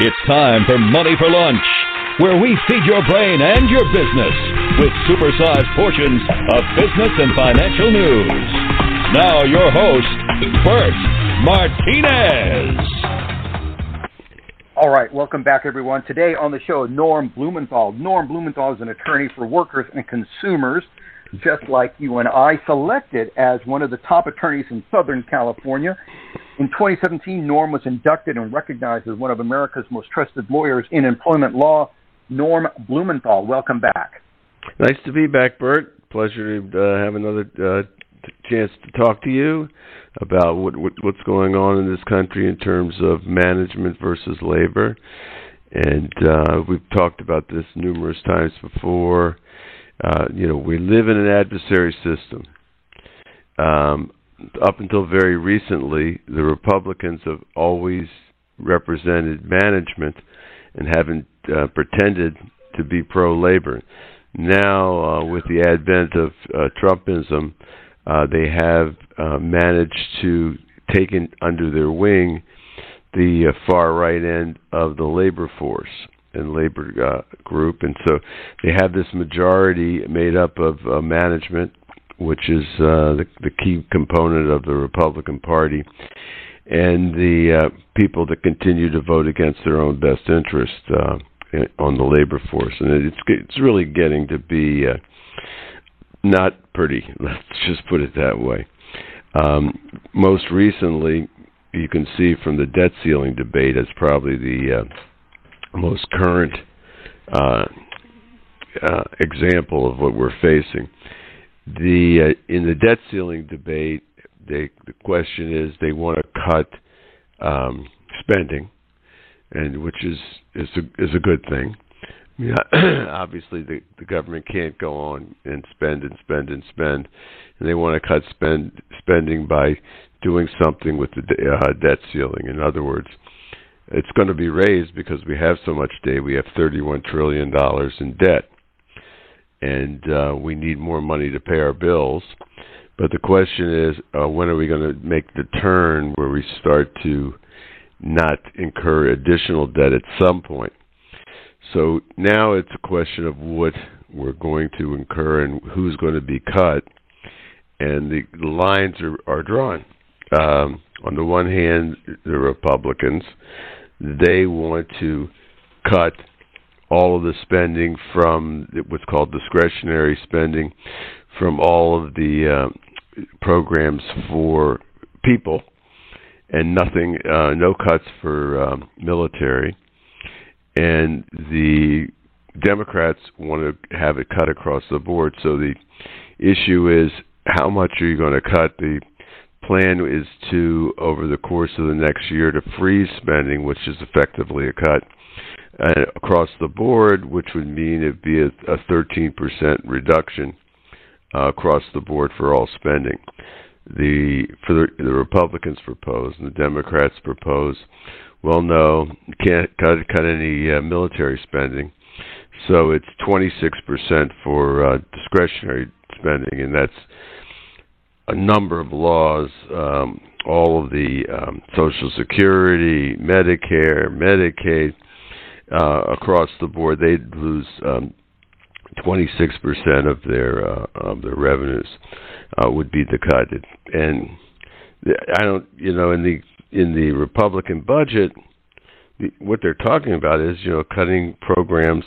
It's time for Money for Lunch, where we feed your brain and your business with supersized portions of business and financial news. Now, your host, Bert Martinez. All right, welcome back, everyone. Today on the show, Norm Blumenthal. Norm Blumenthal is an attorney for workers and consumers, just like you and I, selected as one of the top attorneys in Southern California. In 2017, Norm was inducted and recognized as one of America's most trusted lawyers in employment law. Norm Blumenthal, welcome back. Nice to be back, Bert. Pleasure to uh, have another uh, chance to talk to you about what, what, what's going on in this country in terms of management versus labor. And uh, we've talked about this numerous times before. Uh, you know, we live in an adversary system. Um, up until very recently, the Republicans have always represented management and haven't uh, pretended to be pro labor. Now, uh, with the advent of uh, Trumpism, uh, they have uh, managed to take in, under their wing the uh, far right end of the labor force and labor group, and so they have this majority made up of management, which is uh, the, the key component of the Republican Party, and the uh, people that continue to vote against their own best interest uh, on the labor force, and it's it's really getting to be. Uh, not pretty. Let's just put it that way. Um, most recently, you can see from the debt ceiling debate as probably the uh, most current uh, uh, example of what we're facing. The uh, in the debt ceiling debate, they, the question is they want to cut um, spending, and which is is a, is a good thing. Yeah, obviously the the government can't go on and spend and spend and spend, and they want to cut spend spending by doing something with the uh, debt ceiling. In other words, it's going to be raised because we have so much debt. We have 31 trillion dollars in debt, and uh, we need more money to pay our bills. But the question is, uh, when are we going to make the turn where we start to not incur additional debt at some point? So now it's a question of what we're going to incur and who's going to be cut, and the, lines are, are drawn. Um, on the one hand, the Republicans they want to cut all of the spending from what's called discretionary spending from all of the uh, programs for people, and nothing, uh, no cuts for um, military and the Democrats want to have it cut across the board. So the issue is how much are you going to cut? The plan is to, over the course of the next year, to freeze spending, which is effectively a cut uh, across the board, which would mean it'd be a, a 13% reduction uh, across the board for all spending. The for the, the Republicans propose and the Democrats propose well, no, can't cut, cut any uh, military spending. So it's 26% for uh, discretionary spending, and that's a number of laws, um, all of the um, Social Security, Medicare, Medicaid, uh, across the board. They'd lose um, 26% of their uh, of their revenues uh, would be the cut. And I don't, you know, in the in the Republican budget, the, what they're talking about is you know cutting programs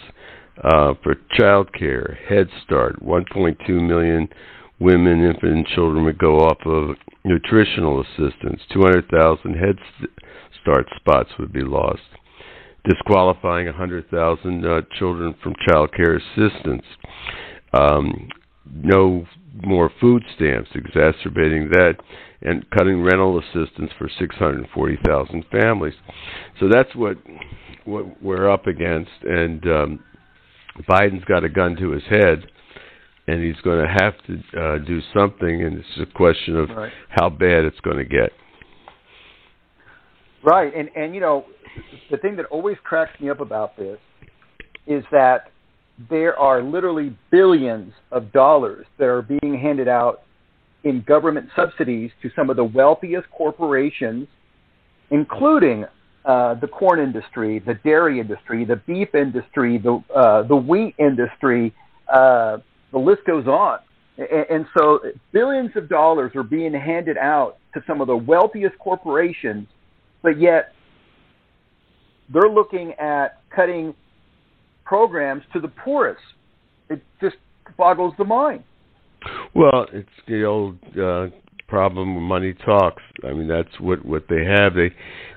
uh, for child care, Head Start, 1.2 million women, infant, and children would go off of nutritional assistance. 200,000 Head Start spots would be lost. Disqualifying 100,000 uh, children from child care assistance. Um, no more food stamps, exacerbating that and cutting rental assistance for 640,000 families. So that's what what we're up against, and um, Biden's got a gun to his head, and he's going to have to uh, do something, and it's a question of right. how bad it's going to get. Right, and and you know, the thing that always cracks me up about this is that there are literally billions of dollars that are being handed out in government subsidies to some of the wealthiest corporations, including uh, the corn industry, the dairy industry, the beef industry, the uh, the wheat industry. Uh, the list goes on, and, and so billions of dollars are being handed out to some of the wealthiest corporations, but yet they're looking at cutting programs to the poorest. It just boggles the mind. Well, it's the old uh, problem when money talks. I mean, that's what what they have. They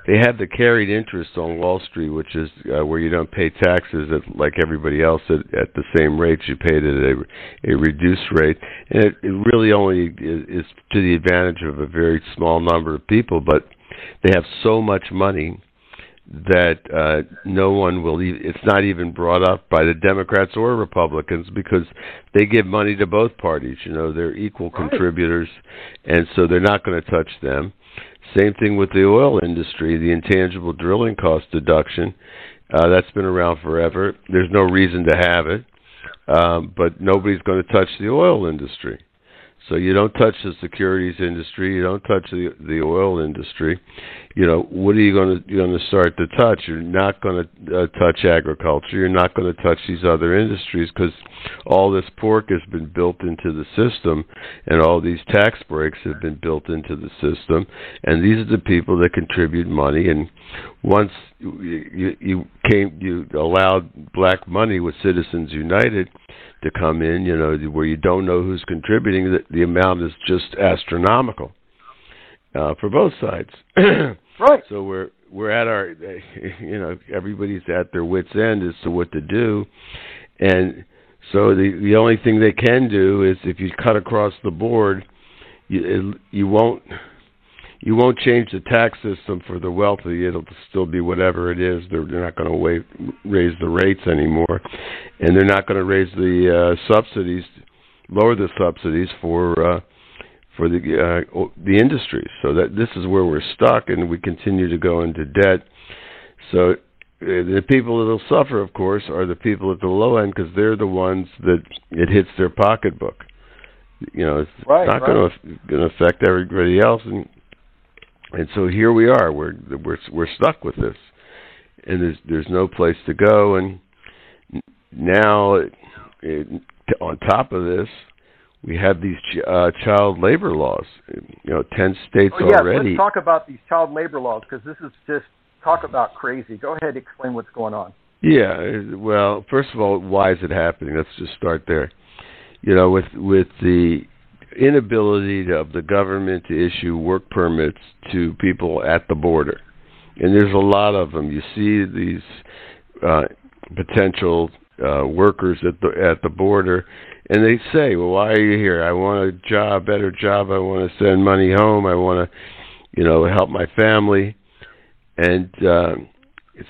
they have the carried interest on Wall Street, which is uh, where you don't pay taxes at, like everybody else at, at the same rates. You paid it at a, a reduced rate, and it, it really only is, is to the advantage of a very small number of people. But they have so much money that uh, no one will. E- it's not even brought up by the Democrats or Republicans because they give money to both parties. You know, they're equal Right. contributors, and so they're not going to touch them. Same thing with the oil industry, the intangible drilling cost deduction. Uh, that's been around forever. There's no reason to have it, um, but nobody's going to touch the oil industry. So you don't touch the securities industry, you don't touch the the oil industry. You know what are you going to you're going to start to touch? You're not going to uh, touch agriculture. You're not going to touch these other industries because all this pork has been built into the system, and all these tax breaks have been built into the system. And these are the people that contribute money. And once you you, came, you allowed black money with Citizens United to come in, you know, where you don't know who's contributing, the, the amount is just astronomical uh, for both sides. Right. So we're we're at our, you know, everybody's at their wits' end as to what to do, and so the the only thing they can do is if you cut across the board, you you won't you won't change the tax system for the wealthy. It'll still be whatever it is. They're, they're not going to raise the rates anymore, and they're not going to raise the uh, subsidies, lower the subsidies for uh, for the uh, the industry. So that this is where we're stuck, and we continue to go into debt. So uh, the people that'll suffer, of course, are the people at the low end because they're the ones that it hits their pocketbook. You know, it's Right, not right. going to going to affect everybody else, and and so here we are. We're we're we're stuck with this, and there's there's no place to go. And now, it, it, on top of this, we have these ch- uh, child labor laws. You know, ten states Oh, yes, already. let's talk about these child labor laws because this is just talk about crazy. Go ahead, explain what's going on. Yeah, well, first of all, why is it happening? Let's just start there. You know, with with the inability of the government to issue work permits to people at the border, and there's a lot of them. You see these uh, potential uh, workers at the at the border, and they say, "Well, why are you here? I want a job, better job. I want to send money home. I want to, you know, help my family." And uh,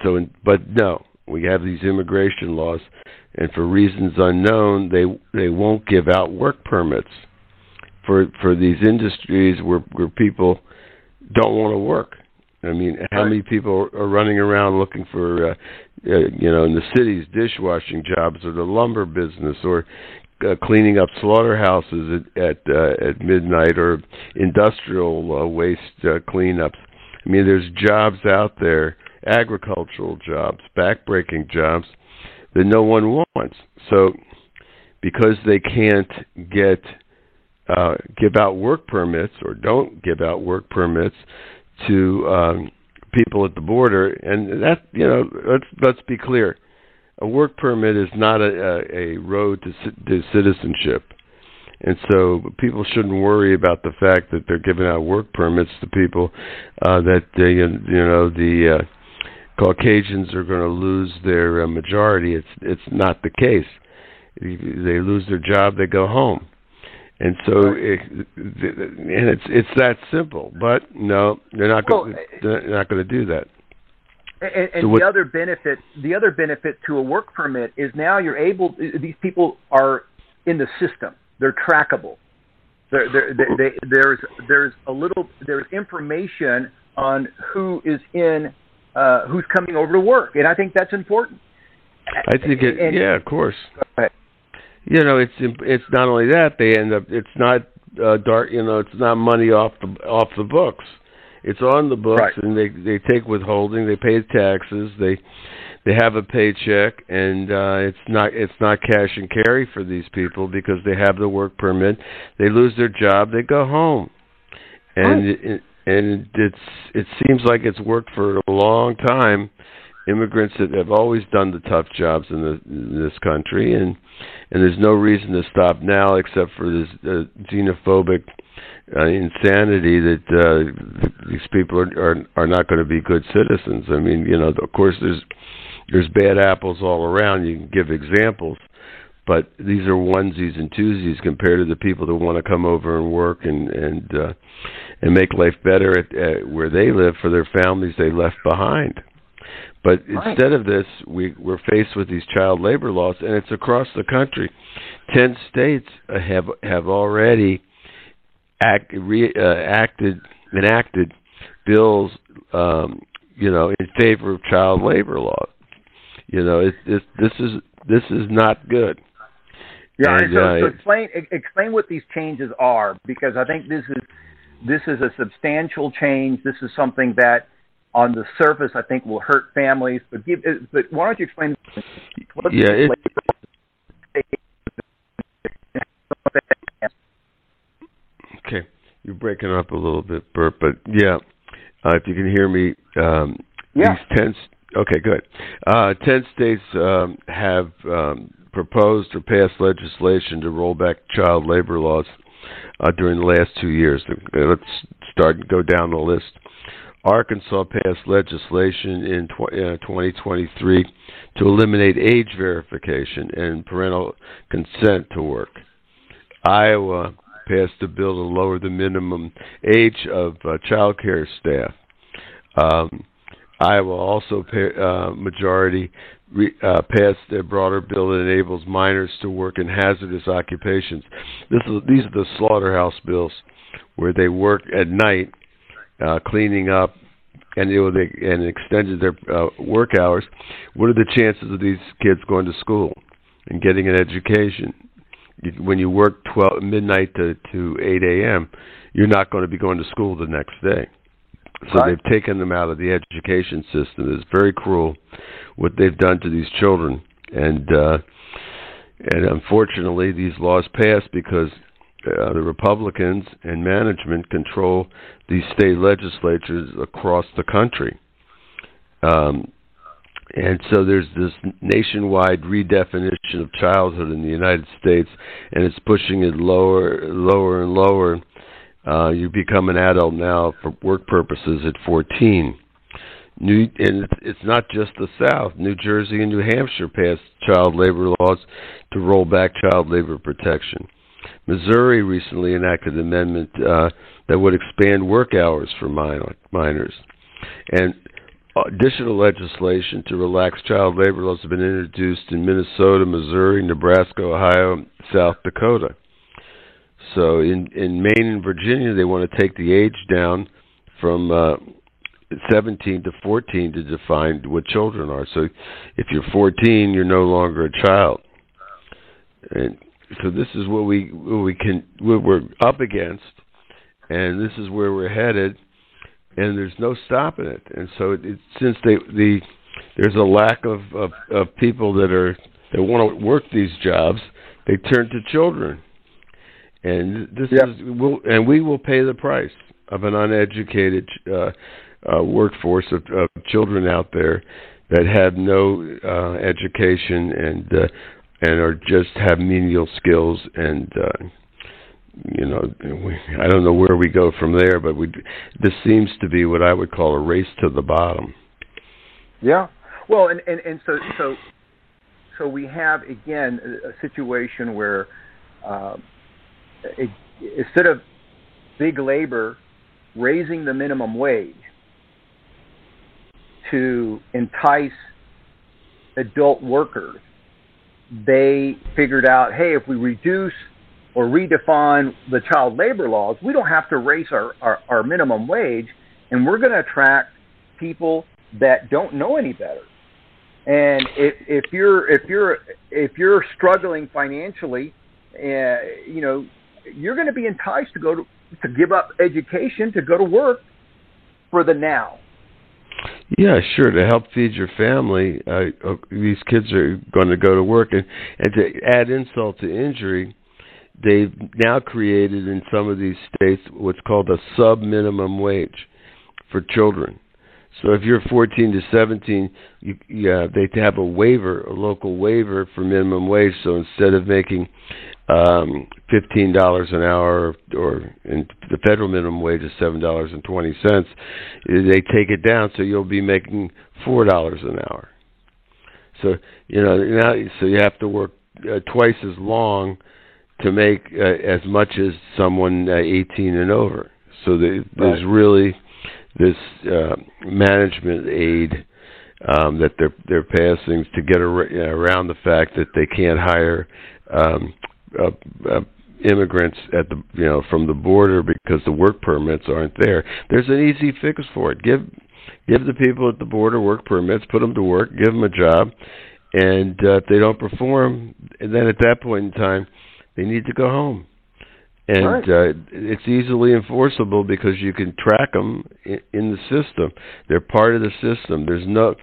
so, but no, we have these immigration laws, and for reasons unknown, they they won't give out work permits for for these industries where where people don't want to work. I mean, how many people are running around looking for, uh, uh, you know, in the cities, dishwashing jobs, or the lumber business, or uh, cleaning up slaughterhouses at at, uh, at midnight, or industrial uh, waste uh, cleanups. I mean, there's jobs out there, agricultural jobs, backbreaking jobs that no one wants. So, because they can't get uh, give out work permits or don't give out work permits to um, people at the border, and that you know, let's let's be clear, a work permit is not a, a, a road to, to citizenship. And so people shouldn't worry about the fact that they're giving out work permits to people uh, that they, you know the uh, Caucasians are going to lose their uh, majority. It's it's not the case. They lose their job, they go home, and so it, and it's it's that simple. But no, they're not going. Well, they're not going to do that. And, and So what- the other benefit, the other benefit to a work permit is now you're able. These people are in the system. They're trackable. There, there, they, they, there's there's a little there's information on who is in uh, who's coming over to work, and I think that's important. I think it. And- yeah, of course. Right. You know, it's it's not only that they end up. It's not uh, dark. You know, it's not money off the off the books. It's on the books, Right. and they they take withholding, they pay taxes, they they have a paycheck, and uh, it's not it's not cash and carry for these people because they have the work permit. They lose their job, they go home, and it, and it's it seems like it's worked for a long time. Immigrants that have always done the tough jobs in, the, in this country, and and there's no reason to stop now except for this uh, xenophobic uh, insanity that uh, these people are are, are not going to be good citizens. I mean, you know, of course, there's there's bad apples all around. You can give examples, but these are onesies and twosies compared to the people that want to come over and work and and uh, and make life better at, at where they live for their families they left behind. But Right. instead of this, we we're faced with these child labor laws, and it's across the country. Ten states have have already act, re, uh, acted enacted bills, um, you know, in favor of child labor laws. You know, it, it, this is this is not good. Yeah, And, and so, uh, so explain explain what these changes are because I think this is this is a substantial change. This is something that on the surface I think will hurt families. But give but why don't you explain? Yeah, it- Okay, you're breaking up a little bit, Bert, but yeah, uh, if you can hear me, um, Yeah. these ten. Okay, good. Uh, ten states um, have um, proposed or passed legislation to roll back child labor laws uh, during the last two years. Uh, Let's start and go down the list. Arkansas passed legislation in uh, 2023 to eliminate age verification and parental consent to work. Iowa passed a bill to lower the minimum age of uh, child care staff. Um, Iowa also pa- uh, majority re- uh, passed a broader bill that enables minors to work in hazardous occupations. This is, these are the slaughterhouse bills, where they work at night uh, cleaning up, and you know they and extended their uh, work hours. What are the chances of these kids going to school and getting an education? When you work 12 midnight to to 8 a.m., you're not going to be going to school the next day. So Right. they've taken them out of the education system. It's very cruel what they've done to these children, and uh, and unfortunately, these laws passed because uh, the Republicans and management control these state legislatures across the country. Um, and so there's this nationwide redefinition of childhood in the United States, and it's pushing it lower, lower, and lower. Uh, you become an adult now for work purposes at 14. New, and it's- it's not just the South. New Jersey and New Hampshire passed child labor laws to roll back child labor protection. Missouri recently enacted an amendment uh, that would expand work hours for minor, minors. And additional legislation to relax child labor laws have been introduced in Minnesota, Missouri, Nebraska, Ohio, South Dakota. So in in Maine and Virginia, they want to take the age down from uh, 17 to 14 to define what children are. So if you're 14, you're no longer a child. And so this is what we what we can what we're up against, and this is where we're headed. And there's no stopping it. And so it, it, since they the there's a lack of, of of people that are that want to work these jobs, they turn to children. And this Yep. is we'll, and we will pay the price of an uneducated uh, uh, workforce of, of children out there that have no uh, education and uh, and are just have menial skills and uh, you know we, I don't know where we go from there, but we this seems to be what I would call a race to the bottom. Yeah. Well, and, and, and so so so we have again a, situation where uh, it, instead of big labor raising the minimum wage to entice adult workers, they figured out, hey, if we reduce or redefine the child labor laws, we don't have to raise our, our, our minimum wage, and we're going to attract people that don't know any better. And if, if you're if you're if you're struggling financially, uh, you know, you're going to be enticed to go to to give up education to go to work for the now. Yeah, sure. To help feed your family, uh, these kids are going to go to work, and and to add insult to injury, they've now created in some of these states what's called a sub minimum wage for children. So if you're 14 to 17, you, yeah, they have a waiver, a local waiver for minimum wage. So instead of making um, fifteen dollars an hour, or in the federal minimum wage is seven dollars and twenty cents, they take it down, so you'll be making four dollars an hour. So you know now, so you have to work uh, twice as long to make uh, as much as someone uh, 18 and over. So the, there's right. really this uh, management aid um, that they're they're passing to get ar- around the fact that they can't hire um, uh, uh, immigrants at the you know from the border because the work permits aren't there. There's an easy fix for it. Give give the people at the border work permits, put them to work, give them a job, and uh, if they don't perform, then at that point in time, they need to go home and right. uh, it's easily enforceable because you can track them in, in the system. They're part of the system. There's no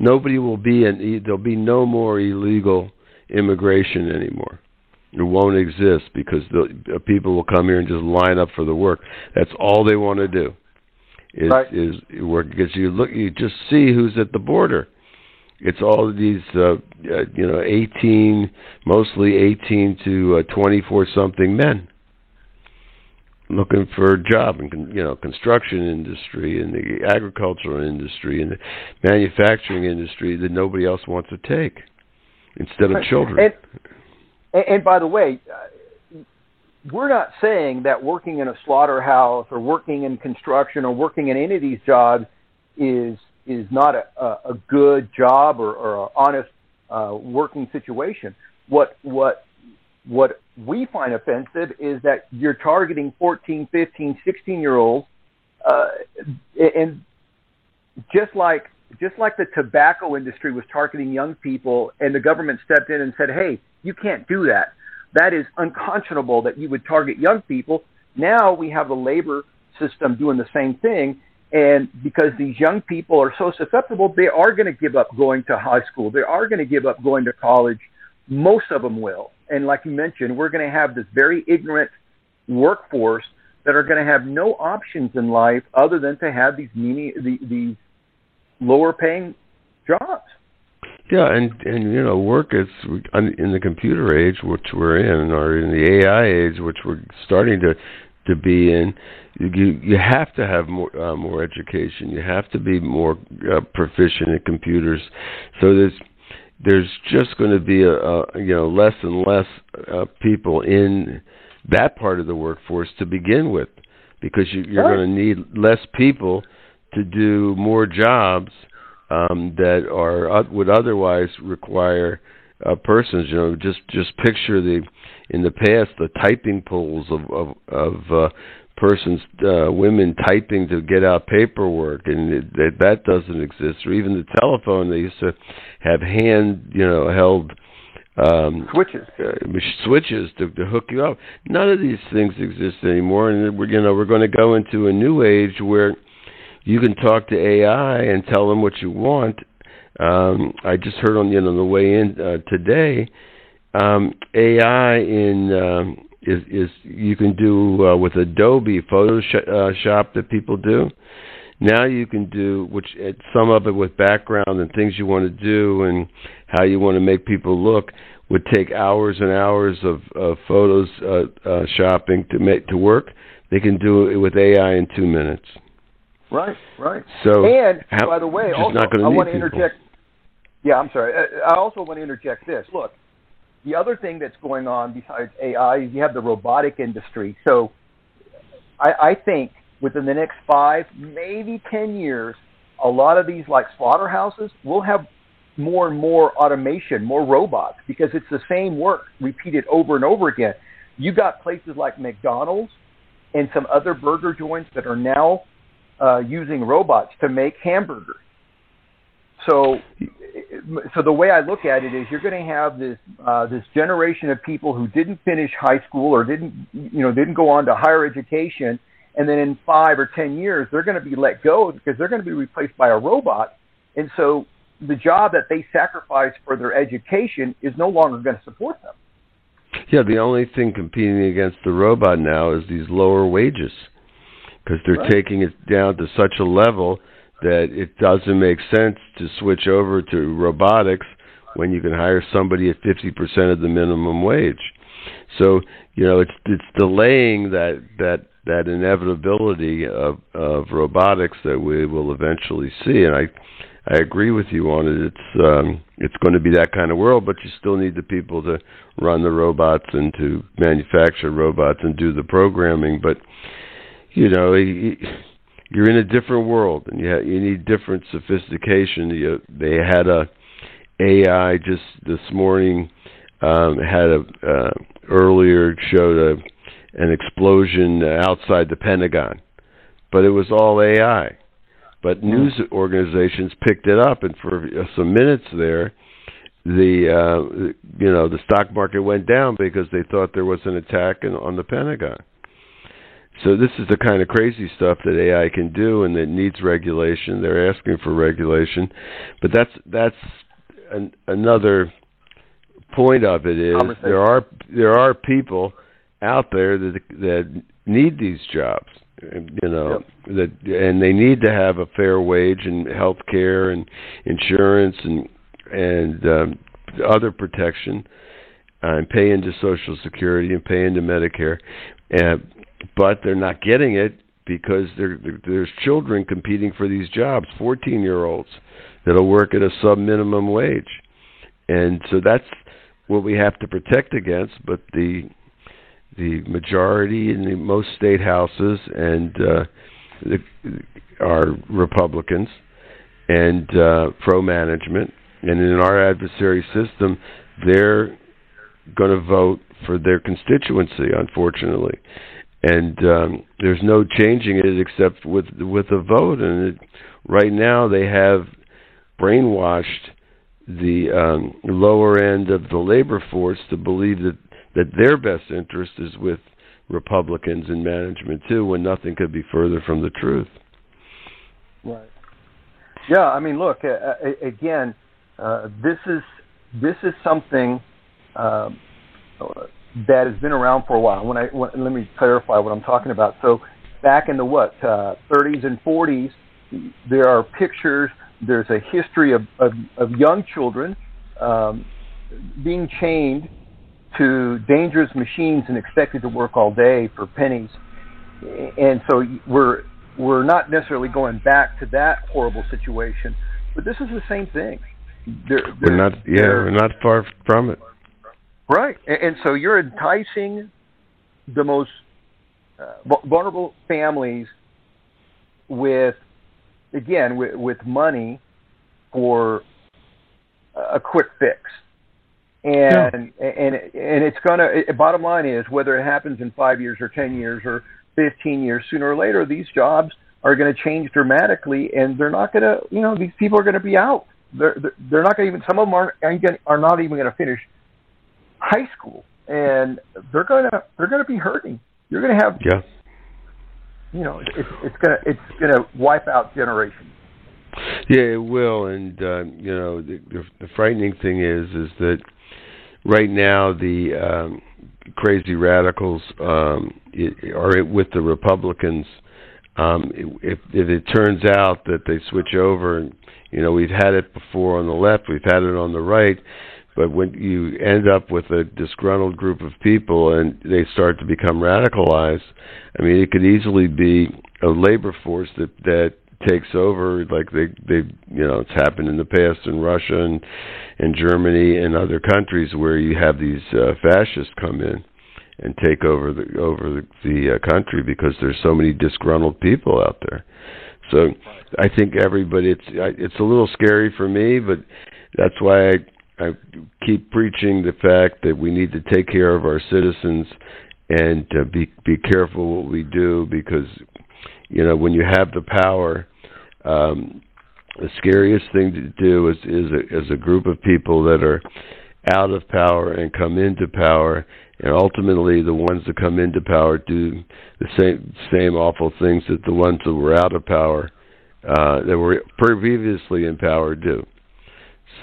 nobody will be in. There'll be no more illegal immigration anymore. It won't exist because the people will come here and just line up for the work. That's all they want to do. Is right. is work because you look you just see who's at the border. It's all of these uh, uh, you know 18 mostly 18 to uh, 24 something men looking for a job in you know construction industry and the agricultural industry and the manufacturing industry that nobody else wants to take instead of children. And, and by the way, uh, we're not saying that working in a slaughterhouse or working in construction or working in any of these jobs is is not a, a good job or, or an honest uh, working situation. What what what we find offensive is that you're targeting 14, 15, 16 year olds, uh, and just like just like the tobacco industry was targeting young people, and the government stepped in and said, "Hey, you can't do that. That is unconscionable that you would target young people." Now we have the labor system doing the same thing, and because these young people are so susceptible, they are going to give up going to high school. They are going to give up going to college. Most of them will and like you mentioned, we're going to have this very ignorant workforce that are going to have no options in life other than to have these mini, the, these lower paying jobs. Yeah, and and you know, work is in the computer age, which we're in, or in the AI age, which we're starting to to be in. You you have to have more uh, more education. You have to be more uh, proficient in computers. So there's there's just going to be a, a you know less and less uh, people in that part of the workforce to begin with, because you, you're going to need less people to do more jobs um, that are uh, would otherwise require uh, persons. You know, just just picture the in the past the typing pools of of, of uh, persons, uh, women typing to get out paperwork, and it, that that doesn't exist. Or even the telephone, they used to have hand, you know, held um, switches, uh, switches to, to hook you up. None of these things exist anymore, and we're you know we're going to go into a new age where you can talk to AI and tell them what you want. Um, I just heard on you know the way in uh, today, um, AI in um, is is you can do uh, with Adobe Photoshop that people do. Now you can do which uh, some of it with background and things you want to do and how you want to make people look would take hours and hours of, of photos uh, uh, shopping to make to work. They can do it with AI in two minutes. Right, right. So, and how, by the way, also, I want to interject. Yeah, I'm sorry. I also want to interject this. Look, the other thing that's going on besides AI is you have the robotic industry. So I, I think within the next five, maybe 10 years, a lot of these like slaughterhouses will have more and more automation, more robots, because it's the same work repeated over and over again. You got places like McDonald's and some other burger joints that are now uh, using robots to make hamburgers. So so the way I look at it is you're going to have this uh, this generation of people who didn't finish high school or didn't you know didn't go on to higher education and then in five or ten years they're going to be let go because they're going to be replaced by a robot, and so the job that they sacrifice for their education is no longer going to support them. Yeah, the only thing competing against the robot now is these lower wages because they're Right. taking it down to such a level that it doesn't make sense to switch over to robotics when you can hire somebody at 50% of the minimum wage. So, you know, it's it's delaying that that that inevitability of of robotics that we will eventually see and I I agree with you on it. It's um, it's going to be that kind of world, but you still need the people to run the robots and to manufacture robots and do the programming. But you know, you're in a different world, and you ha- you need different sophistication. You, they had a AI just this morning um, had a uh, earlier showed a an explosion outside the Pentagon, but it was all AI but news organizations picked it up, and for some minutes there, the uh, you know the stock market went down because they thought there was an attack in, on the Pentagon. So this is the kind of crazy stuff that AI can do, and it needs regulation. They're asking for regulation, but that's that's an, another point of it is there are there are people out there that that need these jobs you know that and they need to have a fair wage and health care and insurance and and um, other protection. Uh, and pay into social security and pay into medicare. And but they're not getting it because there there's children competing for these jobs 14 year olds that'll work at a sub minimum wage and so that's what we have to protect against but the the majority in the most state houses and uh, the, are Republicans and uh, pro management. And in our adversary system, they're going to vote for their constituency, unfortunately. And um, there's no changing it except with with a vote. And it, right now, they have brainwashed the um, lower end of the labor force to believe that that their best interest is with Republicans in management too, when nothing could be further from the truth. Right. Yeah, I mean, look, uh, again, uh, this is this is something um, that has been around for a while. When I when, let me clarify what I'm talking about. So, back in the what uh, 30s and 40s, there are pictures. There's a history of of, of young children um, being chained to dangerous machines and expected to work all day for pennies. And so we're we're not necessarily going back to that horrible situation, but this is the same thing. They're, We're they're- not, yeah, we're not far from it. Right. And, and so you're enticing the most uh, vulnerable families with, again, with, with money for a quick fix. And and and it's gonna. It, bottom line is whether it happens in five years or ten years or fifteen years, sooner or later, these jobs are going to change dramatically, and they're not going to. You know, these people are going to be out. They're they're, not going to even. Some of them aren't aren't are not even going to finish high school, and they're going to they're going to be hurting. You're going to have. Yeah. You know, it's it's gonna it's gonna wipe out generations. Yeah, it will, and uh, you know the, the, the frightening thing is, is that right now the um, crazy radicals um, are with the Republicans. Um, if, if it turns out that they switch over, and you know we've had it before on the left, we've had it on the right, but when you end up with a disgruntled group of people and they start to become radicalized, I mean it could easily be a labor force that that takes over like they they you know it's happened in the past in Russia and and Germany and other countries where you have these uh, fascists come in and take over the over the, the uh, country because there's so many disgruntled people out there. So I think everybody it's it's a little scary for me, but that's why I I keep preaching the fact that we need to take care of our citizens and uh, be be careful what we do because you know when you have the power um the scariest thing to do is is a, is a group of people that are out of power and come into power, and ultimately the ones that come into power do the same same awful things that the ones that were out of power uh, that were previously in power do.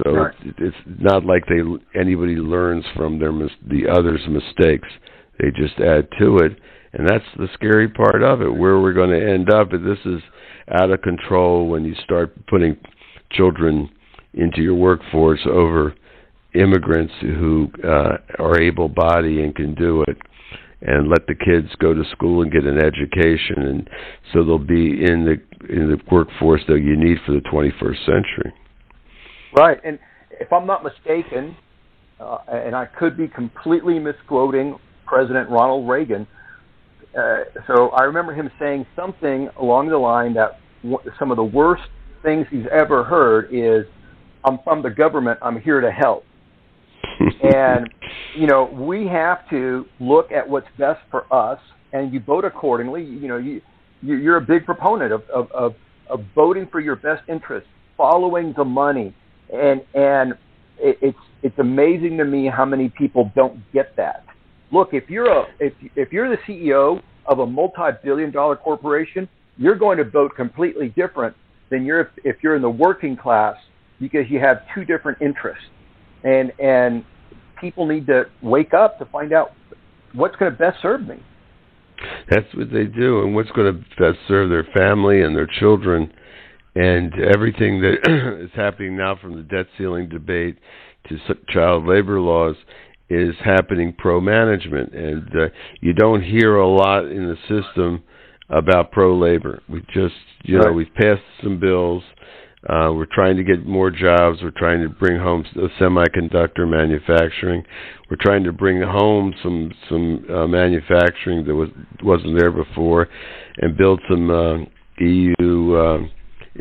So right. it's not like they anybody learns from their the others' mistakes. They just add to it, and that's the scary part of it. Where we're going to end up, this is out of control when you start putting children into your workforce over immigrants who uh, are able-bodied and can do it, and let the kids go to school and get an education, and so they'll be in the in the workforce that you need for the 21st century. Right, and if I'm not mistaken, uh, and I could be completely misquoting President Ronald Reagan. Uh, so I remember him saying something along the line that w- some of the worst things he's ever heard is, "I'm from the government. I'm here to help." and you know we have to look at what's best for us, and you vote accordingly. You know you you're a big proponent of of, of, of voting for your best interest, following the money, and and it, it's it's amazing to me how many people don't get that. Look, if you're a if if you're the CEO of a multi-billion dollar corporation, you're going to vote completely different than you're if, if you're in the working class because you have two different interests. And and people need to wake up to find out what's going to best serve me. That's what they do, and what's going to best serve their family and their children, and everything that is happening now from the debt ceiling debate to child labor laws is happening pro management, and uh, you don't hear a lot in the system about pro labor. We just, you right. know, we've passed some bills. Uh, we're trying to get more jobs. We're trying to bring home semiconductor manufacturing. We're trying to bring home some some uh, manufacturing that was wasn't there before, and build some uh, EV.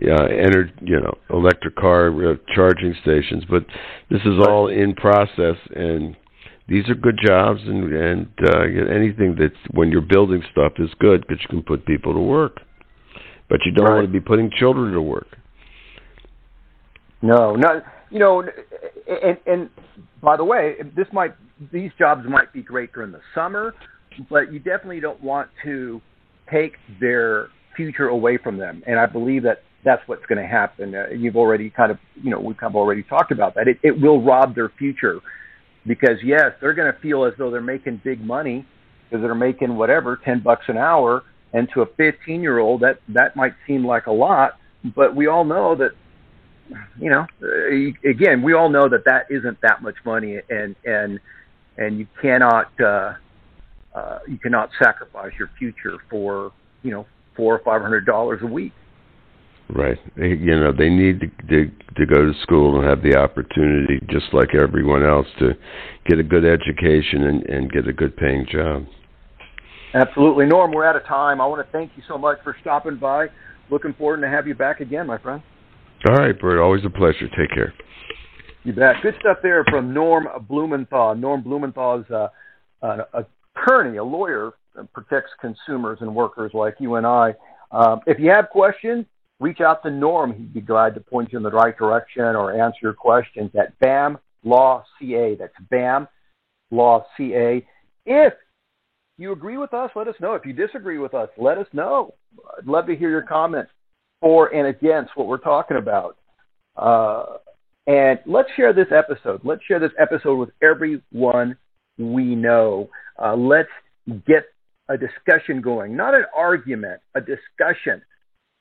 Uh, energy, you know, electric car uh, charging stations. But this is all in process, and these are good jobs, and and uh, anything that's when you're building stuff is good because you can put people to work. But you don't right. want to be putting children to work. No, not you know, and and by the way, this might these jobs might be great during the summer, but you definitely don't want to take their future away from them. And I believe that that's what's going to happen. Uh, you've already kind of, you know, we've kind of already talked about that. It, it will rob their future because yes, they're going to feel as though they're making big money because they're making whatever ten bucks an hour, and to a 15 year old that that might seem like a lot, but we all know that you know uh, again we all know that that isn't that much money and and and you cannot uh uh you cannot sacrifice your future for you know four or five hundred dollars a week Right. You know, they need to, to to go to school and have the opportunity, just like everyone else, to get a good education and, and get a good paying job. Absolutely, Norm. We're out of time. I want to thank you so much for stopping by. Looking forward to have you back again, my friend. All right, Bert. Always a pleasure. Take care. You bet. Good stuff there from Norm Blumenthal. Norm Blumenthal is a, an attorney, a lawyer that protects consumers and workers like you and I. Um, if you have questions, reach out to Norm. He'd be glad to point you in the right direction or answer your questions at BAM Law CA. That's BAM Law CA. If you agree with us, let us know. If you disagree with us, let us know. I'd love to hear your comments for and against what we're talking about. Uh, and let's share this episode. Let's share this episode with everyone we know. Uh, let's get a discussion going, not an argument, a discussion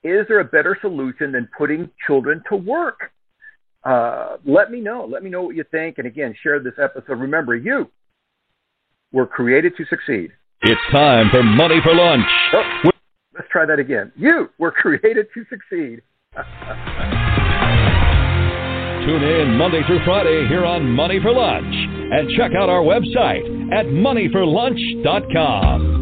is there a better solution than putting children to work? Uh, let me know. Let me know what you think. And again, share this episode. Remember, you were created to succeed. It's time for Money for Lunch. Oh, let's try that again. You were created to succeed. Tune in Monday through Friday here on Money for Lunch and check out our website at moneyforlunch.com.